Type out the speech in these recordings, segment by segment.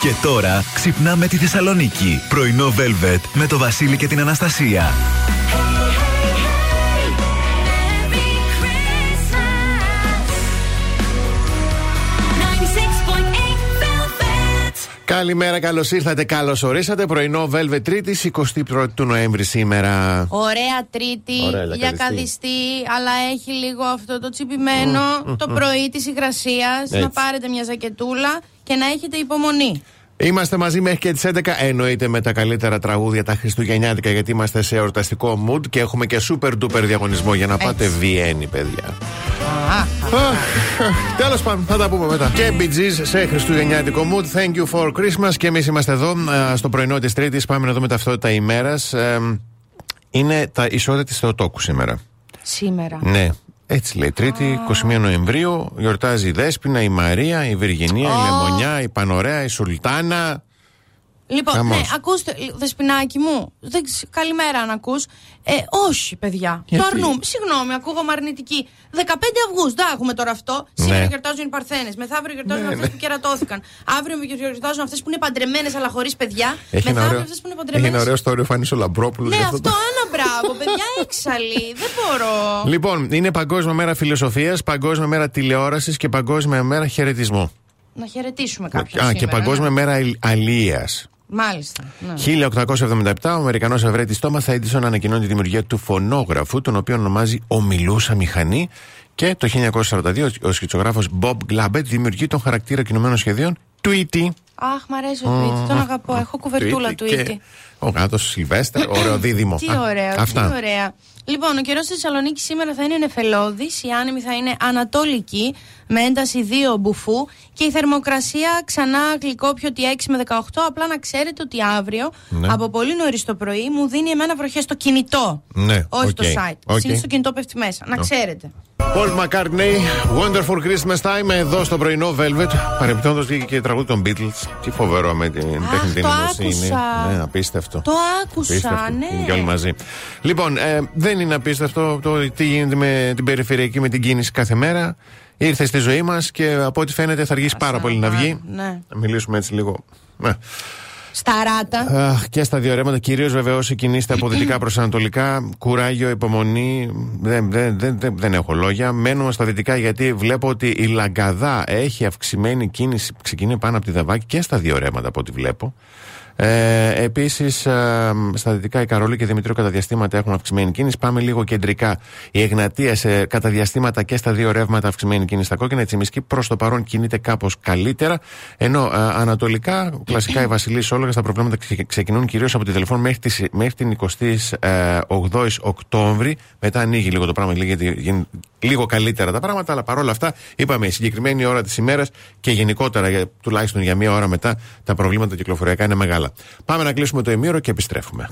Και τώρα ξυπνάμε τη Θεσσαλονίκη. Πρωινό Velvet με το Βασίλη και την Αναστασία. Καλημέρα, καλώς ήρθατε, καλώς ορίσατε. Πρωινό Velvet Τρίτη, 21 του Νοέμβρη σήμερα. Ωραία Τρίτη, Ωραία, για λακκαριστή. αλλά έχει λίγο αυτό το τσιπημένο το πρωί της υγρασίας. Έτσι. Να πάρετε μια ζακετούλα και να έχετε υπομονή. Είμαστε μαζί μέχρι και τις 11. Εννοείται με τα καλύτερα τραγούδια τα Χριστουγεννιάτικα, γιατί είμαστε σε εορταστικό mood και έχουμε και super duper διαγωνισμό για να πάτε Βιέννη, παιδιά. Τέλος πάντων, θα τα πούμε μετά. Και Bee Gees σε χριστουγεννιάτικο mood. Thank you for Christmas. Και εμείς είμαστε εδώ α, στο πρωινό της Τρίτης. Πάμε να δούμε ταυτότητα ημέρας. Είναι τα ισότητα της Θεοτόκου σήμερα. Σήμερα. Ναι. Έτσι λέει. Τρίτη, 21 Νοεμβρίου, γιορτάζει η Δέσποινα, η Μαρία, η Βυργινία, η Ω. Λεμονιά, η Πανωρέα, η Σουλτάνα. Λοιπόν, Χαμός. ναι, ακούστε, δεσπινάκι μου. Δεν ξε- καλημέρα αν ακούς. Ε, όχι, παιδιά. Γιατί; Το αρνούμε. Συγγνώμη, ακούγομαι αρνητική. 15 Αυγούστου, δεν έχουμε τώρα αυτό. Σήμερα Ναι. γιορτάζουν οι Παρθένες. Μεθαύριο γιορτάζουν αυτές που κερατώθηκαν. Αύριο γιορτάζουν αυτές που είναι παντρεμένες αλλά χωρίς παιδιά. Έχει ένα, Μεθαύριο ωραίο, αυτές που είναι έχει παντρεμένε. ένα ωραίο story ο Φάνης ο Λαμπρόπουλος Ναι, γι' αυτό το- ένα μπράβο, παιδιά, έξαλλη. Δεν μπορώ. Λοιπόν, είναι Παγκόσμια Μέρα Φιλοσοφίας, Παγκόσμια Μέρα Τηλεόρασης και Παγκόσμια Μέρα Χαιρετισμού. Να χαιρετήσουμε κάποιον. Α, σήμερα, και Παγκόσμια ναι. Μέρα Αλίας. Μάλιστα. Ναι. 1877, ο Αμερικανός ευρέτη Τόμας Έντισον ανακοινώνει τη δημιουργία του φωνόγραφου, τον οποίο ονομάζει Ομιλούσα Μηχανή. Και το 1942 ο σχητσογράφος Bob Glabbett δημιουργεί τον χαρακτήρα κινουμένων σχεδίων Tweety. Αχ, μ' αρέσει ο Tweety, τον αγαπώ. Έχω κουβερτούλα του και Tweety. Ο γάτος Σιλβέστερ, ωραίο δίδυμο. Τι Α, ωραίο, Αυτά. τι ωραία. Λοιπόν, ο καιρός στη Θεσσαλονίκη σήμερα θα είναι νεφελώδης, οι άνεμοι θα είναι ανατολικοί με ένταση 2 μποφόρ και η θερμοκρασία ξανά γλυκόπιωτη 6 με 18. Απλά να ξέρετε ότι αύριο Ναι. από πολύ νωρίς το πρωί μου δίνει εμένα βροχές στο κινητό. Ναι, Όχι οκ, στο site. OK. Συνήθως το κινητό πέφτει μέσα. Να ξέρετε. Paul McCartney, Wonderful Christmas Time, εδώ στο πρωινό Velvet. Παρεμπιπτόντως βγήκε και τραγούδι των Beatles. Τι φοβερό με την τεχνητή το νοημοσύνη. άκουσα. Ναι, απίστευτο. Το άκουσα, Απίστευτο. ναι. Είναι και όλοι μαζί. Λοιπόν, ε, δεν είναι απίστευτο το τι γίνεται με την περιφερειακή, με την κίνηση κάθε μέρα. Ήρθε στη ζωή μας και από ό,τι φαίνεται θα αργήσει πάρα πολύ να βγει. Ναι. Να μιλήσουμε έτσι λίγο. Ναι. Σταράτα. Αχ, και στα δύο ρεύματα, κυρίως βεβαίως όσοι κινείστε από δυτικά προς ανατολικά. Κουράγιο, υπομονή. Δεν, δεν, δεν, δεν, δεν έχω λόγια. Μένουμε στα δυτικά γιατί βλέπω ότι η Λαγκαδά έχει αυξημένη κίνηση. Ξεκινάει πάνω από τη Δαβάκη και στα δύο ρεύματα από ό,τι βλέπω. Ε, Επίσης, στα δυτικά η Καρολή και η Δημητρίου κατά διαστήματα έχουν αυξημένη κίνηση. Πάμε λίγο κεντρικά. Η Εγνατία σε κατά διαστήματα και στα δύο ρεύματα αυξημένη κίνηση στα κόκκινα. Η Τσιμισκή προς το παρόν κινείται κάπως καλύτερα. Ενώ ε, ανατολικά, κλασικά η Βασιλή Όλογας, τα προβλήματα ξε- ξεκινούν κυρίως από τη τηλεφώνη μέχρι, τις- μέχρι την 28η Οκτώβρη. Μετά ανοίγει λίγο το πράγμα, γιατί γίνει λίγο καλύτερα τα πράγματα. Αλλά παρόλα αυτά, είπαμε η συγκεκριμένη ώρα της ημέρας και γενικότερα, για, τουλάχιστον για μία ώρα μετά, τα προβλήματα κυκλοφοριακά είναι μεγάλα. Πάμε να κλείσουμε το ημίρο και επιστρέφουμε.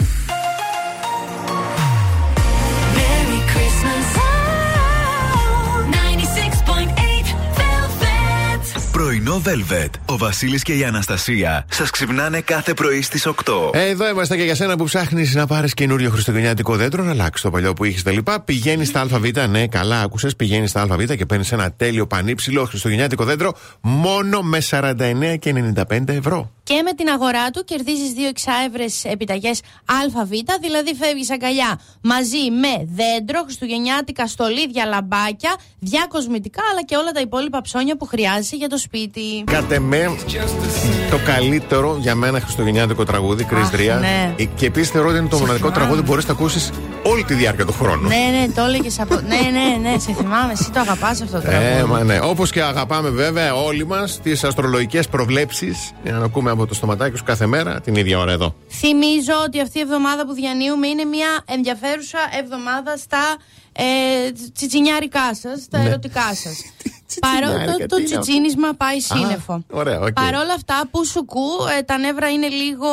Πρωινό Velvet. Ο Βασίλης και η Αναστασία σας ξυπνάνε κάθε πρωί στις 8. Εδώ είμαστε και για σένα που ψάχνεις να πάρεις καινούριο χριστουγεννιάτικο δέντρο, να αλλάξεις το παλιό που είχες τα λοιπά. Πηγαίνεις στα ΑΒ, ναι, καλά άκουσες. Πηγαίνεις στα ΑΒ και παίρνεις ένα τέλειο πανύψηλο χριστουγεννιάτικο δέντρο μόνο με 49 και 95 ευρώ. Και με την αγορά του κερδίζεις δύο εξάευρες επιταγές ΑΒ, δηλαδή φεύγεις αγκαλιά μαζί με δέντρο, χριστουγεννιάτικα στολίδια, λαμπάκια, διακοσμητικά αλλά και όλα τα υπόλοιπα ψώνια που χρειάζεσαι για το σπίτι. Κατ' εμέ, το καλύτερο για μένα χριστουγεννιάτικο τραγούδι, Chris Αχ, Ria. ναι. Ε, Και επίσης θεωρώ ότι είναι το μοναδικό τραγούδι που μπορείς να ακούσεις όλη τη διάρκεια του χρόνου. Ναι, ναι, το έλεγες από. ναι, ναι, ναι, σε θυμάμαι, εσύ το αγαπάς αυτό το τραγούδι. Ε, μα ναι. Όπως και αγαπάμε βέβαια όλοι μας τις αστρολογικές προβλέψεις για να ακούμε από το στοματάκι σου κάθε μέρα την ίδια ώρα εδώ. Θυμίζω ότι αυτή η εβδομάδα που διανύουμε είναι μια ενδιαφέρουσα εβδομάδα στα ε, τσιτσινιάρικά σας, στα Ναι. ερωτικά σας. Παρόλο τσιτσινιάρικα, το τι είναι αυτό; τσιτσίνισμα πάει σύννεφο. ωραία, οκ. Παρ' όλα αυτά πουσουκού, ε, τα νεύρα είναι λίγο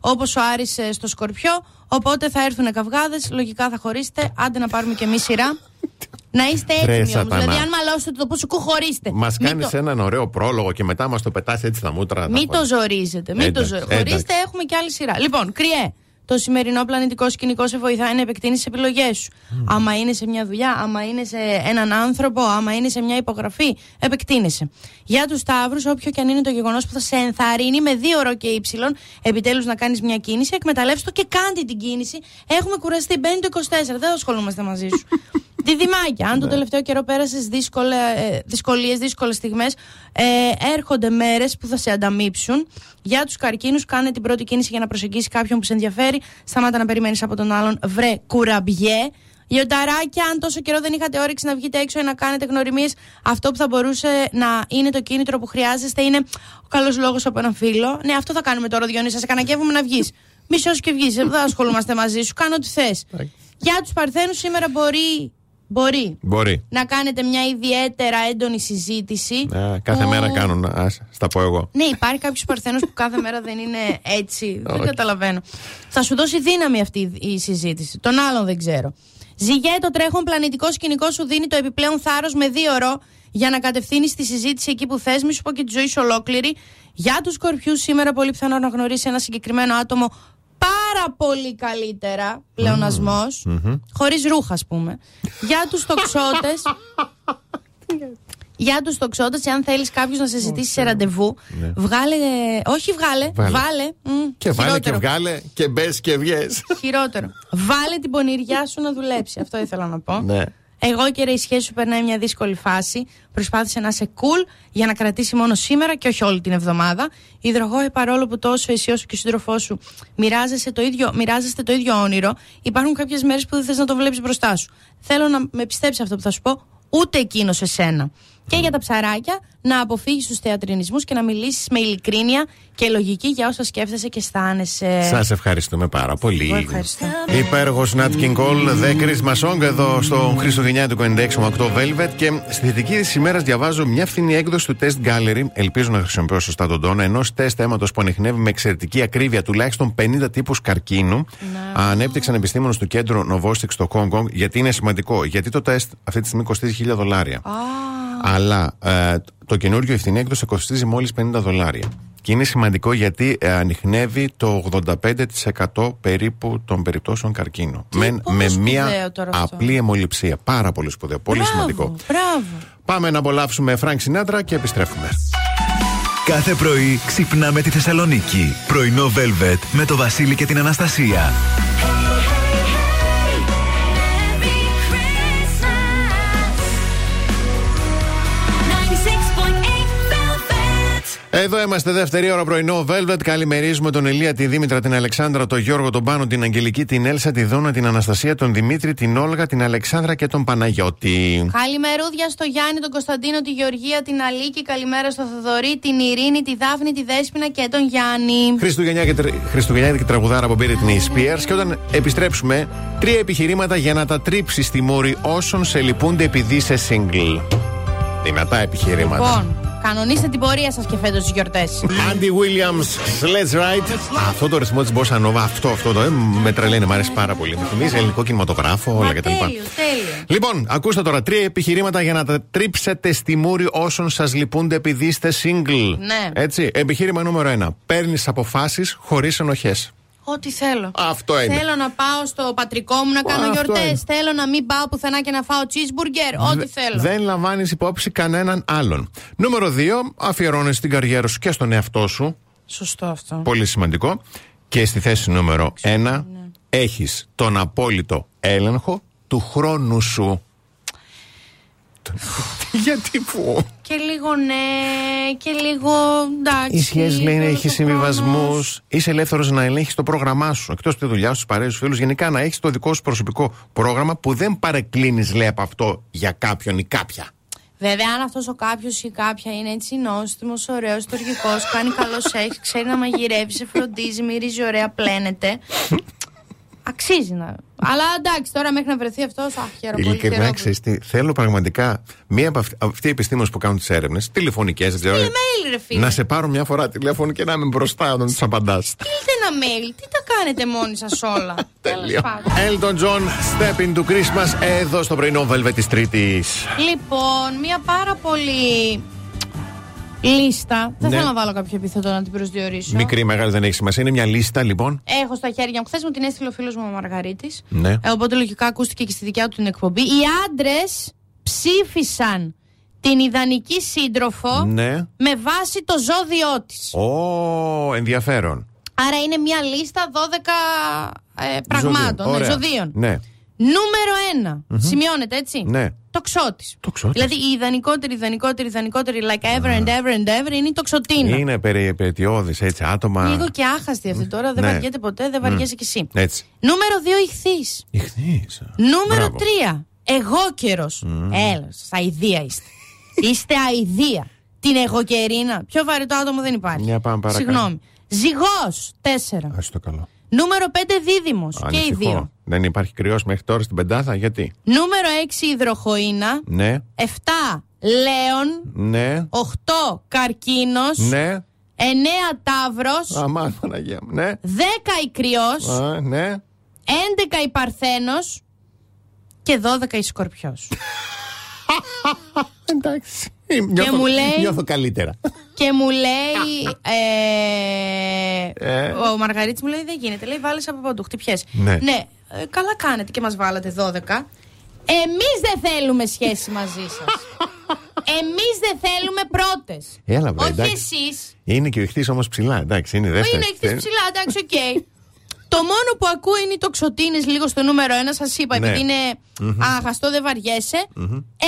όπως ο Άρης ε, στο Σκορπιό. Οπότε θα έρθουν καυγάδες, λογικά θα χωρίσετε. Άντε να πάρουμε και εμείς σειρά. να είστε Ρε, έτοιμοι όμως. σατανά. Δηλαδή, αν μαλώσετε το πουσουκού, χωρίστε. Μας Μην κάνεις το- έναν ωραίο πρόλογο και μετά μας το πετάς έτσι στα μούτρα. Μην το ζορίζετε. Μην το Εντάξει, ζο... εντάξει. Χωρίστε, έχουμε και άλλη σειρά. Λοιπόν, κριέ. Το σημερινό πλανητικό σκηνικό σε βοηθάει να επεκτείνεις τι επιλογές σου. Άμα είναι σε μια δουλειά, άμα είναι σε έναν άνθρωπο, άμα είναι σε μια υπογραφή, επεκτείνεσαι. Για τους Σταύρους, όποιο και αν είναι το γεγονός που θα σε ενθαρρύνει με δύο ώρο και ύψιλον, επιτέλους να κάνεις μια κίνηση, εκμεταλλεύσου το και κάντε την κίνηση. Έχουμε κουραστεί, μπαίνει το 24, δεν ασχολούμαστε μαζί σου. Διδυμάκια, αν το τελευταίο καιρό πέρασες δυσκολίες, δύσκολες στιγμές, ε, έρχονται μέρες που θα σε ανταμείψουν. Για τους καρκίνους, κάνε την πρώτη κίνηση για να προσεγγίσεις κάποιον που σε ενδιαφέρει. Σταμάτα να περιμένεις από τον άλλον. Βρε κουραμπιέ. Λιονταράκια, αν τόσο καιρό δεν είχατε όρεξη να βγείτε έξω ή να κάνετε γνωριμίες, αυτό που θα μπορούσε να είναι το κίνητρο που χρειάζεστε είναι ο καλός λόγος από έναν φίλο. Ναι, αυτό θα κάνουμε τώρα, Διόνυσα. Σε κανακεύουμε να βγεις. Μισός και βγεις. Δεν ασχολούμαστε μαζί σου. Κάνω ό,τι θες. Για τους Παρθένους, σήμερα μπορεί, μπορεί Μπορεί. να κάνετε μια ιδιαίτερα έντονη συζήτηση. Α, κάθε που- μέρα κάνουν. Α τα πω εγώ. Ναι, υπάρχει κάποιος Παρθένος που κάθε μέρα δεν είναι έτσι. δεν Όχι. καταλαβαίνω. Θα σου δώσει δύναμη αυτή η συζήτηση. Τον άλλον δεν ξέρω. Ζυγέ, το τρέχον πλανητικό σκηνικό σου δίνει το επιπλέον θάρρος με δύο ώρο για να κατευθύνεις τη συζήτηση εκεί που θες. Μη σου πω και τη ζωή σου ολόκληρη. Για τους σκορπιού, σήμερα πολύ πιθανό να γνωρίσει ένα συγκεκριμένο άτομο πάρα πολύ καλύτερα. Πλεονασμός, Χωρίς ρούχα, ας πούμε. Για τους τοξότε. Για τους τοξότες, αν θέλεις κάποιος να σε ζητήσει σε ραντεβού, βγάλε. Όχι, βγάλε. Βάλε. Βάλε. Μμ, Και βάλε και χειρότερο. βγάλε και μπες και βγες Χειρότερο. Βάλε την πονηριά σου να δουλέψει. Αυτό ήθελα να πω. Ναι. Εγώ και ρε, η σχέση σου περνάει μια δύσκολη φάση. Προσπάθησε να είσαι cool για να κρατήσει μόνο σήμερα και όχι όλη την εβδομάδα. Υδρογόε, παρόλο που τόσο εσύ όσο και ο σύντροφός σου μοιράζεσαι το ίδιο, μοιράζεστε το ίδιο όνειρο, υπάρχουν κάποιες μέρες που δεν θες να το βλέπεις μπροστά σου. Θέλω να με πιστέψει αυτό που θα σου πω, ούτε εκείνος σε σένα. Και για τα ψαράκια, να αποφύγεις τους θεατρινισμούς και να μιλήσεις με ειλικρίνεια και λογική για όσα σκέφτεσαι και αισθάνεσαι. Σας ευχαριστούμε πάρα πολύ. Εγώ ευχαριστώ. Υπέργο Nat King Cole, The Christmas Song εδώ στο Χριστουγεννιάτικο 96,8 Velvet. Και στη θετική της ημέρας διαβάζω μια φθηνή έκδοση του Test Gallery. Ελπίζω να χρησιμοποιώ σωστά τον τόνο. Ενός τεστ αίματος που ανοιχνεύει με εξαιρετική ακρίβεια τουλάχιστον 50 τύπους καρκίνου. Ανέπτυξαν επιστήμονες του κέντρου Novostics στο Hong Kong. Γιατί είναι σημαντικό. Γιατί το τεστ αυτή τη στιγμή κοστίζει 1000 δολάρια. Αλλά ε, το καινούριο η φθηνή έκδοση κοστίζει μόλις 50 δολάρια. Και είναι σημαντικό γιατί ε, ανοιχνεύει το 85% περίπου των περιπτώσεων καρκίνου. Με, πόσο με σπουδαίο μια τώρα αυτό. απλή αιμοληψία. Πάρα πολύ σπουδαίο. Πολύ Μπράβο, σημαντικό. Μπράβο. Πάμε να απολαύσουμε Φρανκ Σινάτρα και επιστρέφουμε. Κάθε πρωί ξυπνάμε τη Θεσσαλονίκη. Πρωινό Velvet με το Βασίλη και την Αναστασία. Εδώ είμαστε δεύτερη ώρα πρωινό Velvet. Καλημερίζουμε τον Ελία, τη Δήμητρα, την Αλεξάνδρα, τον Γιώργο, τον Πάνο, την Αγγελική, την Έλσα, τη Δόνα, την Αναστασία, τον Δημήτρη, την Όλγα, την Αλεξάνδρα και τον Παναγιώτη. Καλημερούδια στο Γιάννη, τον Κωνσταντίνο, τη Γεωργία, την Αλίκη. Καλημέρα στο Θοδωρή, την Ειρήνη, τη Δάφνη, τη Δέσποινα και τον Γιάννη. Χριστουγεννιάτικη τρε- Χριστουγεννιάτικη τραγουδάρα από Britney Spears. Και όταν επιστρέψουμε, τρία επιχειρήματα για να τα τρίψεις στη μούρη όσων σε λυπούνται επειδή είσαι single. Δυνατά επιχειρήματα. Λοιπόν, κανονίστε την πορεία σας και φέτος τι γιορτές. Andy Williams, Let's Ride. Αυτό το ρυθμό της Bossa Nova, αυτό, αυτό το ε, με τρελαίνει, μου αρέσει πάρα πολύ. Με θυμίζει ελληνικό κινηματογράφο, όλα κτλ. τέλειο, τέλειο. Λοιπόν, ακούστε τώρα τρία επιχειρήματα για να τα τρίψετε στη μούρη όσων σας λυπούνται επειδή είστε single. Ναι. Έτσι, επιχείρημα νούμερο ένα. Παίρνεις αποφάσεις χωρίς ενοχές. Ό,τι θέλω. Αυτό είναι. Θέλω να πάω στο πατρικό μου να κάνω Αυτό γιορτές. είναι. Θέλω να μην πάω πουθενά και να φάω cheeseburger. Ό,τι θέλω. Δεν λαμβάνεις υπόψη κανέναν άλλον. Νούμερο 2. Αφιερώνεις την καριέρα σου και στον εαυτό σου. Σωστό αυτό. Πολύ σημαντικό. Και στη θέση νούμερο 1. ναι. Έχεις τον απόλυτο έλεγχο του χρόνου σου. Γιατί που. Και λίγο ναι, και λίγο εντάξει. Οι σχέσεις λέει να όλος έχει ο συμβιβασμούς. χρόνος. Είσαι ελεύθερος να ελέγχεις το πρόγραμμά σου. Εκτός τη δουλειά σου, παρέες, φίλους. Γενικά να έχεις το δικό σου προσωπικό πρόγραμμα που δεν παρεκκλίνεις, λέει, από αυτό για κάποιον ή κάποια. Βέβαια, αν αυτός ο κάποιος ή κάποια είναι έτσι νόστιμος, ωραίος, τοργικό, κάνει καλό σεξ, ξέρει να μαγειρεύει, σε φροντίζει, μυρίζει ωραία, πλένεται. Αξίζει να. Αλλά εντάξει, τώρα μέχρι να βρεθεί αυτός, αχ, χαίρομαι πολύ. Ειλικρινά, χαίρομαι. ξέρεις τι, θέλω πραγματικά μία από αυτοί, αυτοί οι επιστήμονες που κάνουν τις έρευνες, τηλεφωνικές, δεν ξέρω. Στείλε mail, ρε φίλε. Να σε πάρω μια φορά τηλέφωνο και να είμαι μπροστά όταν τους απαντάς. Στείλτε ένα mail, τι τα κάνετε μόνοι σας όλα. Τέλειο. Τέλος πάντων. Elton John, Step into Christmas, εδώ στο πρωινό Velvet της Τρίτης. Λοιπόν, μια πάρα πολύ λίστα. Δεν Ναι. θέλω να βάλω κάποιο επίθετο να την προσδιορίσω. Μικρή, μεγάλη δεν έχει σημασία. Είναι μια λίστα λοιπόν. Έχω στα χέρια μου. Χθες μου την έστειλε ο φίλος μου ο Μαργαρίτης. Ναι. Ε, οπότε λογικά ακούστηκε και στη δικιά του την εκπομπή. Οι άντρες ψήφισαν την ιδανική σύντροφο Ναι. με βάση το ζώδιό της. Ω, ενδιαφέρον. Άρα είναι μια λίστα 12 ε, πραγμάτων, ναι, Ωραία. ζωδίων. Ναι. Νούμερο 1. Σημειώνεται έτσι; Ναι. Το ξώτη. Το ξώτης. Δηλαδή η ιδανικότερη, ιδανικότερη, ιδανικότερη, like ever and ever and ever είναι η τοξοτίνα. Είναι περιπετειώδης έτσι, άτομα. Λίγο και άχαστη αυτή τώρα, δεν Ναι. βαριέται ποτέ, δεν βαριέσαι κι εσύ. Έτσι. Νούμερο 2 ηχθή. Ιχνείς. Νούμερο Μπράβο. 3. Εγώ καιρο. Έλα, στα αηδία είστε. είστε αηδία. Την εγωκερίνα. Πιο βαρετό άτομο δεν υπάρχει. Για πάμε παρακάτω. Συγγνώμη. Ζυγός. 4. Ας το καλό. Νούμερο 5 δίδυμος. Και οι Ανησυχώ. δύο. Δεν υπάρχει κρυός μέχρι τώρα στην πεντάδα, γιατί; Νούμερο 6 υδροχοίνα. Ναι, 7 λέων. ναι, 8 καρκίνος. ναι. 9 ταύρος. Αμάν, Παναγία μου. Ναι, 10 ικριό. Α, ναι. 11 η Παρθένος και 12 η Σκορπιός. Εντάξει. Νιώθω, μου λέει- νιώθω καλύτερα. και μου λέει. Ε, Ε. Ο Μαργαρίτης μου λέει: Δεν γίνεται. Λέει: Βάλει από παντού, χτυπιές. Ναι. ε, καλά κάνετε και μας βάλατε 12. Εμείς δεν θέλουμε σχέση μαζί σας. Εμείς δεν θέλουμε πρώτες. Έλα, βρε, Όχι εντάξει. εσείς. Είναι και ο Ιχθύς όμως ψηλά. Εντάξει, είναι δεύτερη. Είναι έχετε ψηλά, εντάξει, οκ. Το μόνο που ακούω είναι οι τοξοτίνες λίγο στο νούμερο ένα. Σας είπα, Ναι. επειδή είναι άχαστο, δεν βαριέσαι.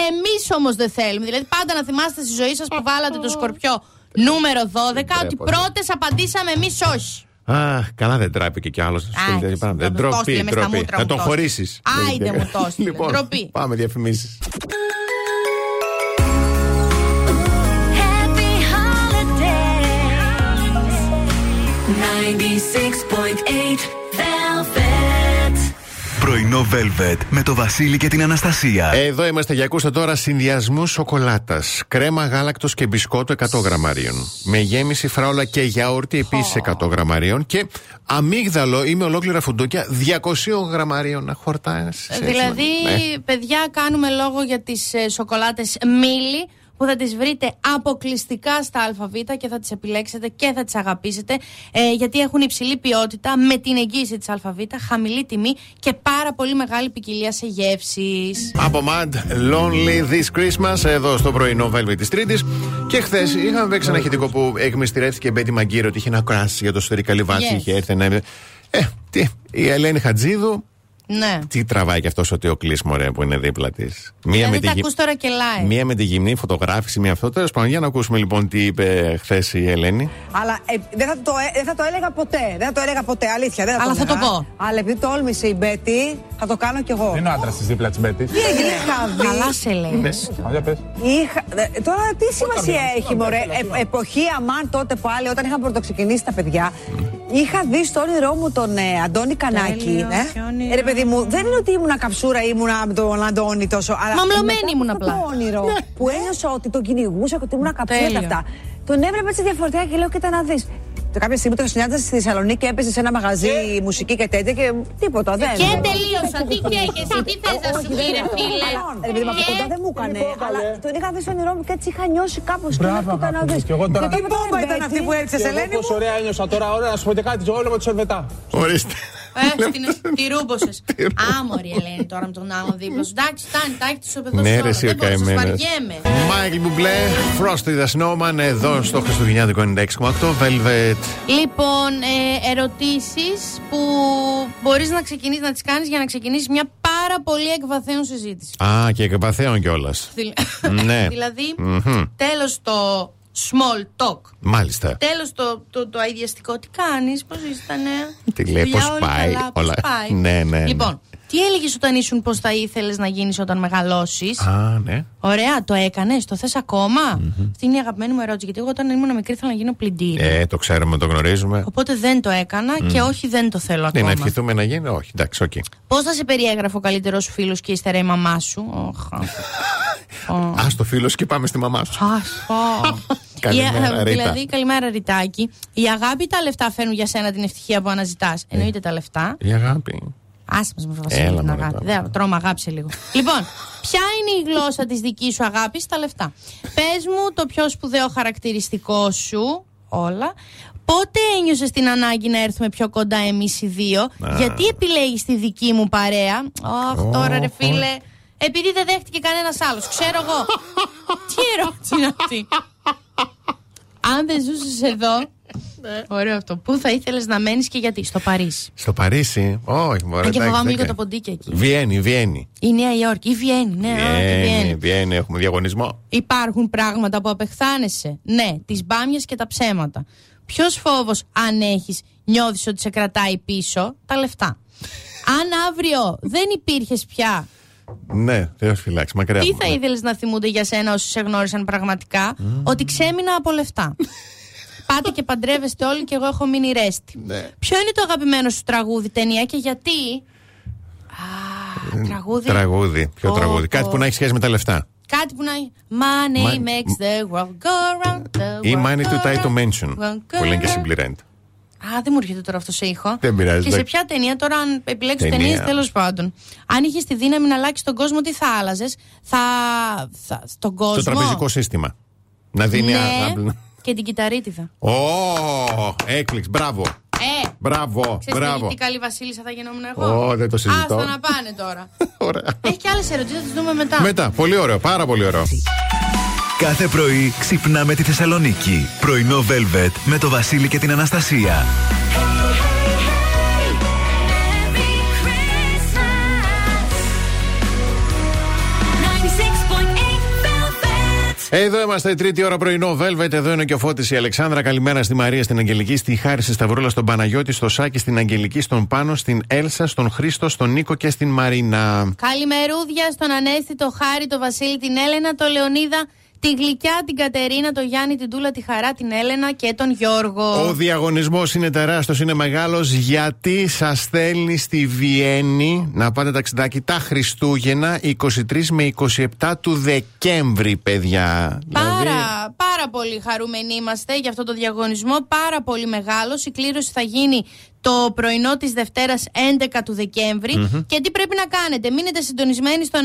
Εμείς όμως δεν θέλουμε. Δηλαδή, πάντα να θυμάστε στη ζωή σας που βάλατε το σκορπιό νούμερο 12, ότι Ντρέπονται. πρώτες απαντήσαμε εμείς όχι. Αχ, καλά δεν τράπηκε κι άλλος. Άιντε, θα Δεν μου το τροπή, έστειλε μες στα τροπή. μούτρα Να μου τον το χωρίσεις. Άιντε μου το έστειλε, Λοιπόν, ντροπή. πάμε διαφημίσεις. Πρωινό Velvet με το Βασίλη και την Αναστασία. Εδώ είμαστε για ακούστε τώρα συνδυασμού σοκολάτας. Κρέμα γάλακτος και μπισκότο 100 γραμμαρίων. Με γέμιση φράουλα και γιαούρτι επίσης 100 γραμμαρίων. Και αμύγδαλο ή με ολόκληρα φουντούκια 200 γραμμαρίων να χορτάσεις. Δηλαδή, Ναι. παιδιά, κάνουμε λόγο για τις ε, σοκολάτες μίλι που θα τις βρείτε αποκλειστικά στα ΑΒ και θα τις επιλέξετε και θα τις αγαπήσετε ε, γιατί έχουν υψηλή ποιότητα με την εγγύηση της ΑΒ, χαμηλή τιμή και πάρα πολύ μεγάλη ποικιλία σε γεύσεις. Από Mad Lonely This Christmas εδώ στο πρωινό Velvet της Τρίτης. Και χθες είχαμε παίξει ένα ηχητικό που εκμυστηρεύτηκε η Μπέτη Μαγκύρο ότι είχε ένα κράσι για το σφαιρικά λιβάτσι. Yes. Είχε έρθει να. Ε, τι, η Ελένη Χατζίδου. Ναι. Τι τραβάει και αυτός ο Τεοκλή Μωρέ που είναι δίπλα της; Μία, Δηλαδή με τα τη γυ- ακούς τώρα και live. μία με τη γυμνή φωτογράφηση, μία αυτό. Τέλος πάντων, για να ακούσουμε λοιπόν τι είπε χθες η Ελένη. Αλλά ε, δεν, θα το, ε, δεν θα το έλεγα ποτέ. Δεν θα το έλεγα ποτέ, αλήθεια. Δεν θα Αλλά το θα το έλεγα. πω. Αλλά επειδή τόλμησε η Μπέτη, θα το κάνω κι εγώ. Είναι ο άντρας της δίπλα της Μπέτης. Τι έγινε, είχα δει. Καλά σε λέει. Ναι. Για πες. Είχα, ε, τώρα τι σημασία έχει, μωρέ; Ε, εποχή αμάν τότε πάλι, όταν είχαν πρωτοξεκινήσει τα παιδιά. Είχα δει στο όνειρό μου τον ε, Αντώνη Κανάκη. Τέλειο, ε. ποιο όνειρο. Ε, ρε παιδί μου, δεν είναι ότι ήμουνα καψούρα, ήμουνα με τον Αντώνη τόσο. Αλλά Μαμλωμένη μετά ήμουν από απλά. αυτό Το όνειρο που ένιωσα ότι τον κυνηγούσα και ότι ήμουνα καψούρα και Τέλειο. αυτά. Τον έβλεπα έτσι διαφορετικά και λέω: Κοίτα να δεις. Κάποια στιγμή το συνάντησα στη Θεσσαλονίκη και έπαιζε σε ένα μαγαζί μουσική και τέτοια και τίποτα. Δεν. Και τελείωσα. Τι καίγεσαι, τι θες να σου πει, ρε φίλε; Ρε παιδί μου, από Και- κοντά δεν μου έκανε. Αλλά τον είχα δει στο όνειρό μου και έτσι είχα νιώσει κάπως. Μπράβο, αγάπη μου. Και εγώ τώρα- Τι Τι μπόμπα ήταν αυτή που έριξε, Και εγώ Ελένη πόσο μου. ωραία ένιωσα τώρα, ωραία να σου πω και κάτι, όλο με τη σερβετά. Ορίστε. Ε, την, τη ρούμποσες. Άμορη Ελένη τώρα με τον άμο δίπλα σου. Εντάξει, φτάνει, τα έχει του οπεδού Ναι, ρε, εσύ ο Δεν μπορώ, σας καημένος. βαριέμαι. Μάικλ Μπουμπλέ, Frosty the Snowman, εδώ στο Χριστουγεννιάτικο 96,8 Velvet. Λοιπόν, ε, ερωτήσεις που μπορείς να ξεκινήσεις να τις κάνεις για να ξεκινήσεις μια πάρα πολύ εκβαθέων συζήτηση. Α, και εκπαθέων κιόλας. Δηλα- Ναι. δηλαδή, Μμμ. τέλος το small talk. Μάλιστα. Τέλος το, το, το αειδιαστικό. Τι κάνεις, πώς ήτανε; Τι λέει, Δουλειά πώς όλοι πάει, καλά, πώς όλα. πάει. Ναι, ναι, ναι. Λοιπόν, τι έλεγες όταν ήσουν πώς θα ήθελες να γίνεις όταν μεγαλώσεις; Α, ναι. Ωραία, το έκανες, το θες ακόμα; Αυτή είναι η αγαπημένη μου ερώτηση. Γιατί εγώ όταν ήμουν μικρή ήθελα να γίνω πλυντήρια. Ε, το ξέρουμε, το γνωρίζουμε. Οπότε δεν το έκανα και όχι δεν το θέλω Ναι, ακόμα. να ευχηθούμε να γίνει. Όχι, εντάξει, οκ. Πώς θα σε περιέγραφε ο καλύτερό σου φίλος και ύστερα η μαμά σου; Οχ. Α το φίλος και πάμε στη μαμά σου. Αχ, ω. Καλημέρα, Η- Ρίτα. Δηλαδή, καλημέρα, Ριτάκι. Η αγάπη ή τα λεφτά φέρνουν για σένα την ευτυχία που αναζητάς. Εννοείται τα λεφτά. Η αγάπη. Άσε μας με Βασίλη Έλα, την μωρέ, αγάπη. τώρα. Δεν, τρώμε αγάπη σε λίγο. λοιπόν, ποια είναι η γλώσσα της δικής σου αγάπης; Στα λεφτά. Πες μου το πιο σπουδαίο χαρακτηριστικό σου, όλα. Πότε ένιωσες την ανάγκη να έρθουμε πιο κοντά εμείς οι δύο, Γιατί επιλέγεις τη δική μου παρέα; Αχ, τώρα ρε φίλε. Επειδή δεν δέχτηκε κανένας άλλος. Ξέρω εγώ. Τι ερώτηση είναι αυτή; Αν δεν ζούσες εδώ. Ωραίο αυτό. Πού θα ήθελες να μένεις και γιατί, στο Παρίσι; Στο Παρίσι. Όχι, μωρέ. Αν και εντάξει, φοβάμαι δεν λίγο κάνει. τα ποντίκια εκεί. Βιέννη, Βιέννη. Η Νέα Υόρκη, η Βιέννη, ναι, α, τη Βιέννη, Βιέννη. Βιέννη, έχουμε διαγωνισμό. Υπάρχουν πράγματα που απεχθάνεσαι. Ναι, τις μπάμιες και τα ψέματα. Ποιος φόβος, αν έχεις, νιώθεις ότι σε κρατάει πίσω, τα λεφτά. Αν αύριο δεν υπήρχες πια, Ναι, Θεό φυλάξει, μακριά. τι μου, θα ναι. ήθελες να θυμούνται για σένα όσοι σε γνώρισαν πραγματικά, Ότι ξέμεινα από λεφτά. Πάτε και παντρεύεστε όλοι και εγώ έχω μείνει ρέστη. Ναι. Ποιο είναι το αγαπημένο σου τραγούδι, ταινία και γιατί; Α, τραγούδι. Τραγούδι. Ποιο Πω, τραγούδι; πω. Κάτι που να έχει σχέση με τα λεφτά. Κάτι που να. Money Μα- makes the world go round. The Ή world Money to go tie to round, mention. world Που λένε και go round. Simply Rent. Α, δεν μου έρχεται τώρα αυτό σε ήχο. Δεν πειράζει, Και σε εντάξει. ποια ταινία, τώρα, αν επιλέξω Ταινία. ταινίες, τέλος πάντων. Αν είχες τη δύναμη να αλλάξεις τον κόσμο, τι θα άλλαζες; Θα. θα στον κόσμο; Στο τραπεζικό σύστημα. Να δίνει. Ναι, α- και την κυταρίτιδα. Ω, έκπληξη. Μπράβο. Ε, Μπράβο. ξέρεις Μπράβο. τι, τι καλή Βασίλισσα θα γινόμουν εγώ; Ω, δεν το συζητώ. Άστα να πάνε τώρα. Ωραία. Έχει και άλλες ερωτήσεις, θα τις δούμε μετά. Μετά, πολύ ωραίο, πάρα πολύ ωραίο. Κάθε πρωί ξυπνάμε τη Θεσσαλονίκη. Πρωινό Velvet με το Βασίλη και την Αναστασία. Merry Christmas. 96.8 Velvet. Εδώ είμαστε, τρίτη ώρα πρωινό. Velvet, εδώ είναι και ο Φώτης η Αλεξάνδρα. Καλημέρα στη Μαρία, στην Αγγελική, στη Χάρη, στη Σταυρούλα, στον Παναγιώτη, στο Σάκη, στην Αγγελική, στον Πάνο, στην Έλσα, στον Χρήστο, στον Νίκο και στην Μαρίνα. Καλημερούδια στον Ανέστη, το Χάρη, το Βασίλη, την Έλενα, το Λεωνίδα, τη Γλυκιά, την Κατερίνα, το Γιάννη, την Τούλα, τη Χαρά, την Έλενα και τον Γιώργο. Ο διαγωνισμός είναι τεράστιος, είναι μεγάλος. Γιατί σας στέλνει στη Βιέννη να πάτε ταξιδάκι τα Χριστούγεννα 23 με 27 του Δεκέμβρη, παιδιά. Πάρα, Δηλαδή, πάρα πολύ χαρούμενοι είμαστε για αυτό το διαγωνισμό. Πάρα πολύ μεγάλος. Η κλήρωση θα γίνει το πρωινό της Δευτέρας 11 του δεκεμβρη Και τι πρέπει να κάνετε; Μείνετε συντονισμένοι στο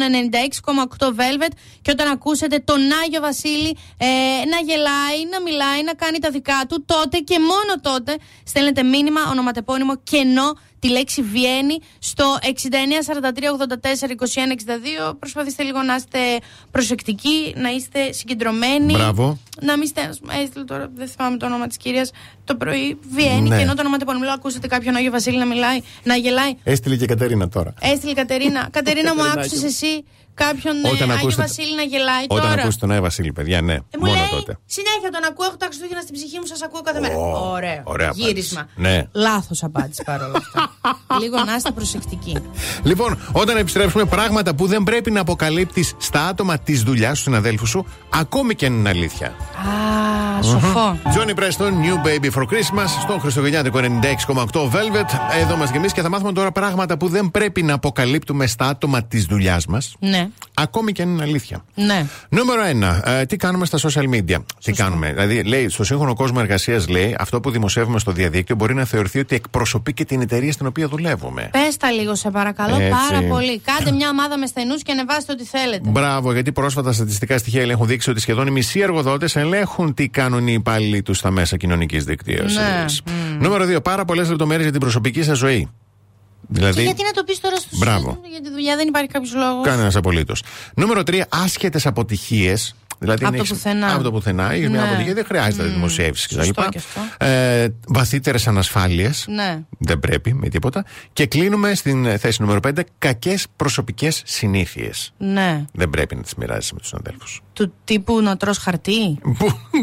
96,8 Velvet και όταν ακούσετε τον Άγιο Βασίλη ε, να γελάει, να μιλάει, να κάνει τα δικά του, τότε και μόνο τότε στέλνετε μήνυμα, ονοματεπώνυμο κενό τη λέξη Βιέννη στο 6943842162. Προσπαθήστε λίγο να είστε προσεκτικοί, να είστε συγκεντρωμένοι. Μπράβο. Να μην στέλνω. Έστειλε τώρα, δεν θυμάμαι το όνομα της κυρίας. Το πρωί Βιέννη Ναι. και ενώ το ονοματεπώνυμο λέω, ακούσατε κάποιον Άγιο Βασίλη να μιλάει, να γελάει. Έστειλε και η Κατερίνα τώρα. Έστειλε η Κατερίνα. Κατερίνα μου, άκουσες εσύ κάποιον ε, Όταν Άγιο ακούσετε- Βασίλη να γελάει Όταν τώρα. ακούσει τον Άι Βασίλη, παιδιά, ναι. Ε, μου μόνο λέει, τότε. συνέχεια τον ακούω, έχω τα Χριστούγεννα στην ψυχή μου, σας ακούω κάθε μέρα. Ω, Ωραίο. ωραία Γύρισμα. απάντηση. Ναι. Λάθος απάντηση παρόλα αυτά. Λίγο να είστε προσεκτικοί. Λοιπόν, όταν επιστρέψουμε, πράγματα που δεν πρέπει να αποκαλύπτεις στα άτομα της δουλειάς σου, συναδέλφους σου, ακόμη και αν είναι αλήθεια. Α, σοφό. Johnny Preston, New Baby for Christmas, στο Χριστουγεννιάτικο 96,8 Velvet. Εδώ είμαστε και εμεί και θα μάθουμε τώρα πράγματα που δεν πρέπει να αποκαλύπτουμε στα άτομα της δουλειάς μας, Ναι, ακόμη και αν είναι αλήθεια. ναι. Νούμερο 1. τι κάνουμε στα social media; Τι κάνουμε; Δηλαδή, λέει, στο σύγχρονο κόσμο εργασίας, λέει, αυτό που δημοσιεύουμε στο διαδίκτυο μπορεί να θεωρηθεί ότι εκπροσωπεί και την εταιρεία στην οποία δουλεύουμε. Πες τα λίγο, σε παρακαλώ, Έτσι. πάρα πολύ. Κάντε μια ομάδα με στενούς και ανεβάστε ό,τι θέλετε. Μπράβο, γιατί πρόσφατα στατιστικά στοιχεία έχουν δείξει ότι σχεδόν οι μισοί εργοδότες ελέγχουν τι κάνουν οι υπάλληλοι τους στα μέσα κοινωνικής δικτύωσης. Ναι. Νούμερο 2. Πάρα πολλές λεπτομέρειες για την προσωπική σας ζωή. Δηλαδή. Και γιατί να το πεις τώρα στους Μπράβο. Για τη δουλειά δεν υπάρχει κάποιος λόγος. Κανένας απολύτως. Νούμερο 3. Άσχετες αποτυχίες. Δηλαδή, Από αν το έχεις- πουθενά. Από το πουθενά. Έχει μια Ναι. αποτυχία, δεν χρειάζεται να δημοσιεύσεις κτλ. Σωστό και αυτό. Ε, Βαθύτερες ανασφάλειες. Ναι. Δεν πρέπει με τίποτα. Και κλείνουμε στην ε, θέση νούμερο 5. Κακές προσωπικές συνήθειες. Ναι. Δεν πρέπει να τις μοιράζεσαι με τους συναδέλφους. Του τύπου να τρως χαρτί;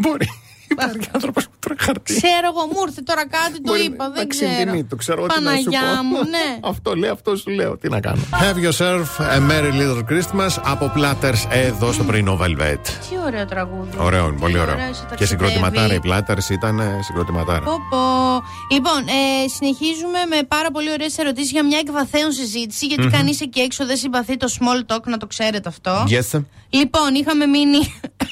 Μπορεί. Υπάρχει άνθρωπος που τρώει χαρτί. Ξέρω εγώ, μου ήρθε τώρα κάτι, το Μπορεί είπα, να δεν ξεντινεί, ξέρω. Το ξέρω τι να σου Παναγιά πω. μου, ναι. Αυτό λέει, αυτό σου λέω. Τι να κάνω. Have yourself a merry little Christmas από Platters εδώ στο πρωινό Velvet. Τι ωραίο τραγούδι. Ωραίο, είναι, πολύ Τι ωραίο. σε Και ταξιδεύει. συγκροτηματάρα. Οι Platters ήταν ε, συγκροτηματάρα. Πω, πω. Λοιπόν, ε, συνεχίζουμε με πάρα πολύ ωραίες ερωτήσεις για μια εκβαθέων συζήτηση. Γιατί κανείς εκεί έξω δεν συμπαθεί το small talk, να το ξέρετε αυτό. Yes. Λοιπόν, είχαμε μείνει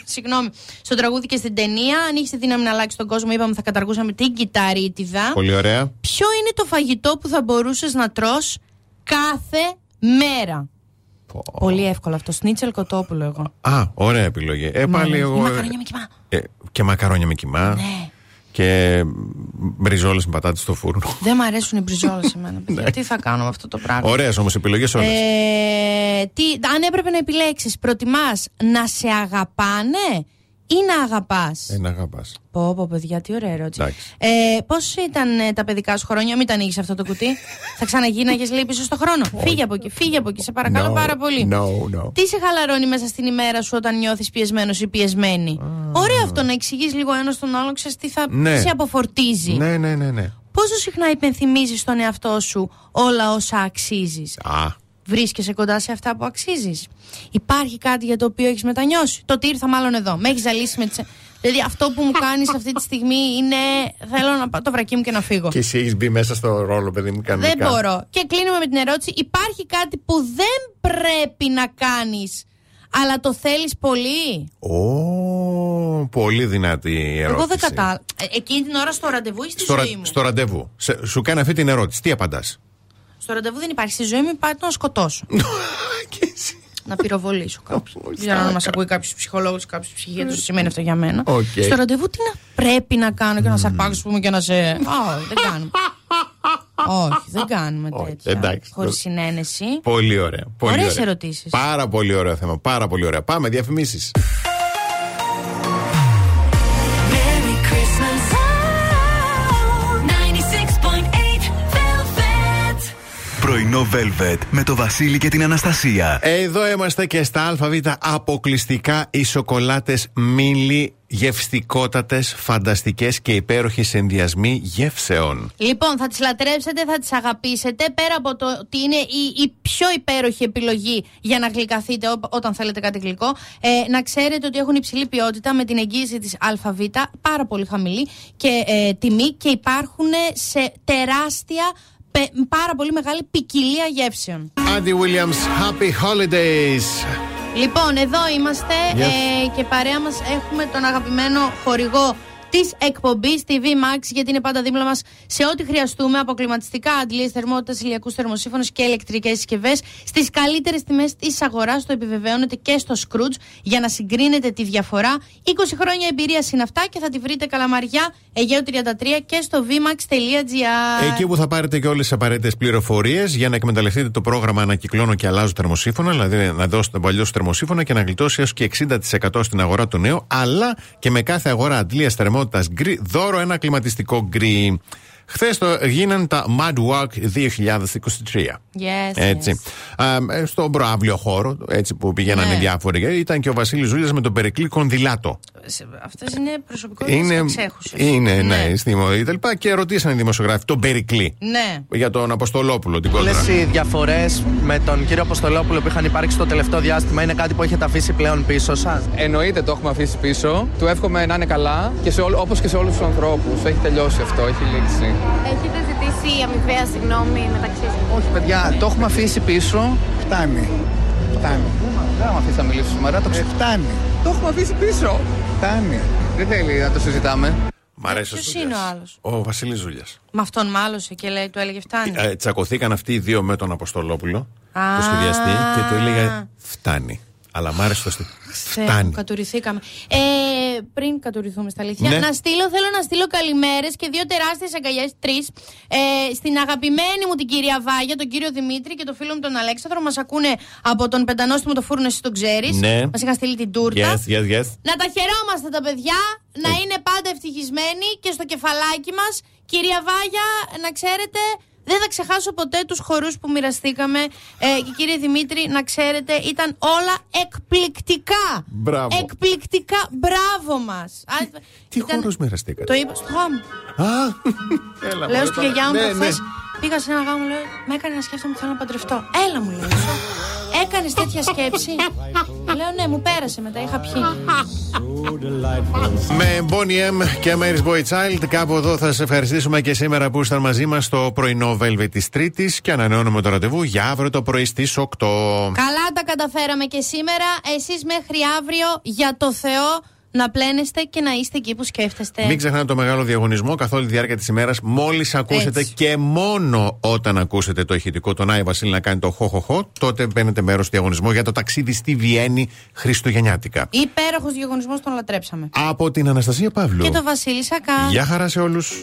συγγνώμη, στο τραγούδι και στην ταινία. Αν είχε τη δύναμη να αλλάξει τον κόσμο, είπαμε θα καταργούσαμε την κυταρίτιδα. Πολύ ωραία. Ποιο είναι το φαγητό που θα μπορούσες να τρως κάθε μέρα; Πολύ εύκολο αυτό. Σνίτσελ κοτόπουλο εγώ. Α, ωραία επιλογή. Ε, πάλι Ναι, εγώ. ή μακαρόνια με κιμά. ε, και μακαρόνια με κοιμά. Ναι. Και μπριζόλες με πατάτες στο φούρνο. Δεν μ' αρέσουν οι μπριζόλες σε μένα. παιδιά. Τι θα κάνω με αυτό το πράγμα; Ωραίες όμως επιλογές όλες. Ε, τι, αν έπρεπε να επιλέξεις, προτιμάς να σε αγαπάνε ή να αγαπάς; Ε, να αγαπάς. Πω, πω, παιδιά, τι ωραία ερώτηση. Εντάξει. Ε, Πώς ήταν ε, τα παιδικά σου χρόνια, μην τα ανοίγεις αυτό το κουτί. θα ξαναγίναγε λίγο πίσω στο χρόνο. φύγε από εκεί, φύγε από εκεί, σε παρακαλώ No, πάρα πολύ. no, no. Τι σε χαλαρώνει μέσα στην ημέρα σου όταν νιώθεις πιεσμένος ή πιεσμένη; Ωραίο αυτό να εξηγείς λίγο ένας στον άλλον, ξέρεις τι θα Ναι. σε αποφορτίζει. Ναι, ναι, ναι, ναι. Πόσο συχνά υπενθυμίζεις στον εαυτό σου όλα όσα αξίζεις; Α, Βρίσκεσαι κοντά σε αυτά που αξίζεις. Υπάρχει κάτι για το οποίο έχεις μετανιώσει; Το ότι ήρθα μάλλον εδώ. Με έχεις ζαλίσει με τι. Δηλαδή αυτό που μου κάνεις αυτή τη στιγμή είναι. Θέλω να πάω το βρακί μου και να φύγω. και εσύ έχεις μπει μέσα στο ρόλο, παιδί μου, κανονικά. Δεν μπορώ. Και κλείνουμε με την ερώτηση. Υπάρχει κάτι που δεν πρέπει να κάνεις, αλλά το θέλεις πολύ; Ω, πολύ δυνατή η ερώτηση. Εγώ δεν κατάλαβα. Εκείνη την ώρα στο ραντεβού ή στη Στο, ρα- ζωή μου; στο ραντεβού. Σε- σου κάνει αυτή την ερώτηση. Τι απαντάς; Στο ραντεβού δεν υπάρχει. Στη ζωή μου υπάρχει το να σκοτώσω. και εσύ. να πυροβολήσω κάποιον. Δεν ξέρω αν μας ακούει κάποιος ψυχολόγος ή κάποιος ψυχίατρος, σημαίνει αυτό για μένα. Οκ. Στο ραντεβού τι να πρέπει να κάνω και να σε αρπάξω, πούμε, και να σε. Α, δεν κάνουμε. Όχι, δεν κάνουμε Όχι, τέτοια. εντάξει. Χωρίς συναίνεση. Πολύ ωραία. Πολύ Ωραίες ωραία. ερωτήσεις. Πάρα πολύ ωραίο θέμα. Πάρα πολύ ωραία. Πάμε, διαφημίσεις. Πρωινό Velvet με το Βασίλη και την Αναστασία. Εδώ είμαστε και στα ΑΒ αποκλειστικά οι σοκολάτες μίλι γευστικότατες, φανταστικές και υπέροχοι συνδυασμοί γεύσεων. Λοιπόν, θα τις λατρέψετε, θα τις αγαπήσετε. Πέρα από το ότι είναι η, η πιο υπέροχη επιλογή για να γλυκαθείτε ό- όταν θέλετε κάτι γλυκό, ε, να ξέρετε ότι έχουν υψηλή ποιότητα με την εγγύηση της ΑΒ, πάρα πολύ χαμηλή και ε, τιμή και υπάρχουν σε τεράστια, πε- πάρα πολύ μεγάλη ποικιλία γεύσεων. Άντι Williams, Happy Holidays. Λοιπόν, εδώ είμαστε Yes. ε, και παρέα μας έχουμε τον αγαπημένο χορηγό της εκπομπής TV Max, γιατί είναι πάντα δίπλα μας σε ό,τι χρειαστούμε από κλιματιστικά, αντλίες θερμότητα, ηλιακούς θερμοσύφωνου και ηλεκτρικές συσκευές στις καλύτερες τιμές της αγοράς. Το επιβεβαιώνετε και στο Scrooge για να συγκρίνετε τη διαφορά. 20 χρόνια εμπειρίας είναι αυτά και θα τη βρείτε καλαμαριά Αιγαίου 33 και στο vmax.gr. Εκεί που θα πάρετε και όλες τις απαραίτητες πληροφορίες για να εκμεταλλευτείτε το πρόγραμμα Ανακυκλώνω και Αλλάζω θερμοσύφωνα, δηλαδή να δώσετε τον παλιό σου θερμοσύφωνα και να γλιτώσει έως και 60% στην αγορά του νέου, αλλά και με κάθε αγορά αντλία θερμότητα γκρι, δώρο ένα κλιματιστικό γκρι. Χθες το γίναν τα Mad Walk 2023. Yes, Έτσι. Α, ε, στον προάβλιο χώρο, έτσι που πηγαίνανε Ναι. διάφοροι, ήταν και ο Βασίλης Ζούλια με τον Περικλή Κονδυλάτο. Αυτές είναι προσωπικότητες Είναι, εξέχουσε. είναι ναι, στη μόδα κτλ. Και ρωτήσαν οι δημοσιογράφοι τον Περικλή Ναι. για τον Αποστολόπουλο την κόντρα. Όλες οι διαφορές με τον κύριο Αποστολόπουλο που είχαν υπάρξει το τελευταίο διάστημα είναι κάτι που έχετε αφήσει πλέον πίσω σας; Εννοείται το έχουμε αφήσει πίσω. Του εύχομαι να είναι καλά και σε όλ, όπως και σε όλους τους ανθρώπους. Έχει τελειώσει αυτό, έχει λήξει. Έχετε ζητήσει αμοιβαία συγγνώμη μεταξύ σας; Όχι, παιδιά, το έχουμε αφήσει πίσω. Φτάνει. Φτάνει. Δεν θα με αφήσει να μιλήσω σήμερα. Το, Ε, ξε... φτάνει. το έχουμε αφήσει πίσω. Φτάνει. Δεν θέλει να το συζητάμε. Μ' αρέσει ο Ποιος Ζούλιας. είναι ο άλλος; Ο Βασίλης Ζούλιας. Με αυτόν μάλωσε και λέει, του έλεγε φτάνει. Ε, τσακωθήκαν αυτοί οι δύο με τον Αποστολόπουλο, Α. το σχεδιαστή, και του έλεγε Φτάνει. Αλλά μ' άρεσε το στυλ. Θεέ μου, Φτάνει. κατουρηθήκαμε. Ε, πριν κατουρηθούμε στα αλήθεια, Ναι. να στείλω, θέλω να στείλω καλημέρες και δύο τεράστιες αγκαλιές, τρεις, ε, στην αγαπημένη μου την κυρία Βάγια, τον κύριο Δημήτρη και τον φίλο μου τον Αλέξανδρο. Μας ακούνε από τον πεντανόστιμο το φούρνο, εσύ τον ξέρεις. Ναι. Μας είχα στείλει την τούρτα. Yes, yes, yes. Να τα χαιρόμαστε τα παιδιά, να Ε. είναι πάντα ευτυχισμένοι και στο κεφαλάκι μας. Κυρία Βάγια, να ξέρετε, δεν θα ξεχάσω ποτέ τους χορούς που μοιραστήκαμε. Ε, και κύριε Δημήτρη, να ξέρετε, ήταν όλα εκπληκτικά. Μπράβο. Εκπληκτικά. Μπράβο μας. Α, Τι ήταν- χώρος μοιραστήκατε; Το είπα στο γάμο. Α, έλα, Λέω μωρέ, στη τώρα. γιαγιά μου Ναι, προχθές, ναι. Πήγα σε ένα γάμο, λέω, με έκανε να σκέφτομαι ότι θέλω να παντρευτώ. Έλα μου λέει. Έκανες τέτοια σκέψη; λέω ναι, μου πέρασε μετά, είχα πιει. Με Bonnie M και Mary's Boy Child, κάπου εδώ θα σα ευχαριστήσουμε και σήμερα που ήσταν μαζί μας στο πρωινό Velvet της Τρίτης και ανανεώνουμε το ραντεβού για αύριο το πρωί στις 8. Καλά τα καταφέραμε και σήμερα. Εσείς μέχρι αύριο για το Θεό να πλένεστε και να είστε εκεί που σκέφτεστε. Μην ξεχνάτε το μεγάλο διαγωνισμό καθ' όλη τη διάρκεια της ημέρας. Μόλις ακούσετε Έτσι. και μόνο όταν ακούσετε το ηχητικό τον Άι Βασίλη να κάνει το χοχοχο, τότε μπαίνετε μέρος στο διαγωνισμό για το ταξίδι στη Βιέννη Χριστουγεννιάτικα. Υπέροχος διαγωνισμός, τον λατρέψαμε. Από την Αναστασία Παύλου. Και το Βασίλη Σακά. Γεια χαρά σε όλους.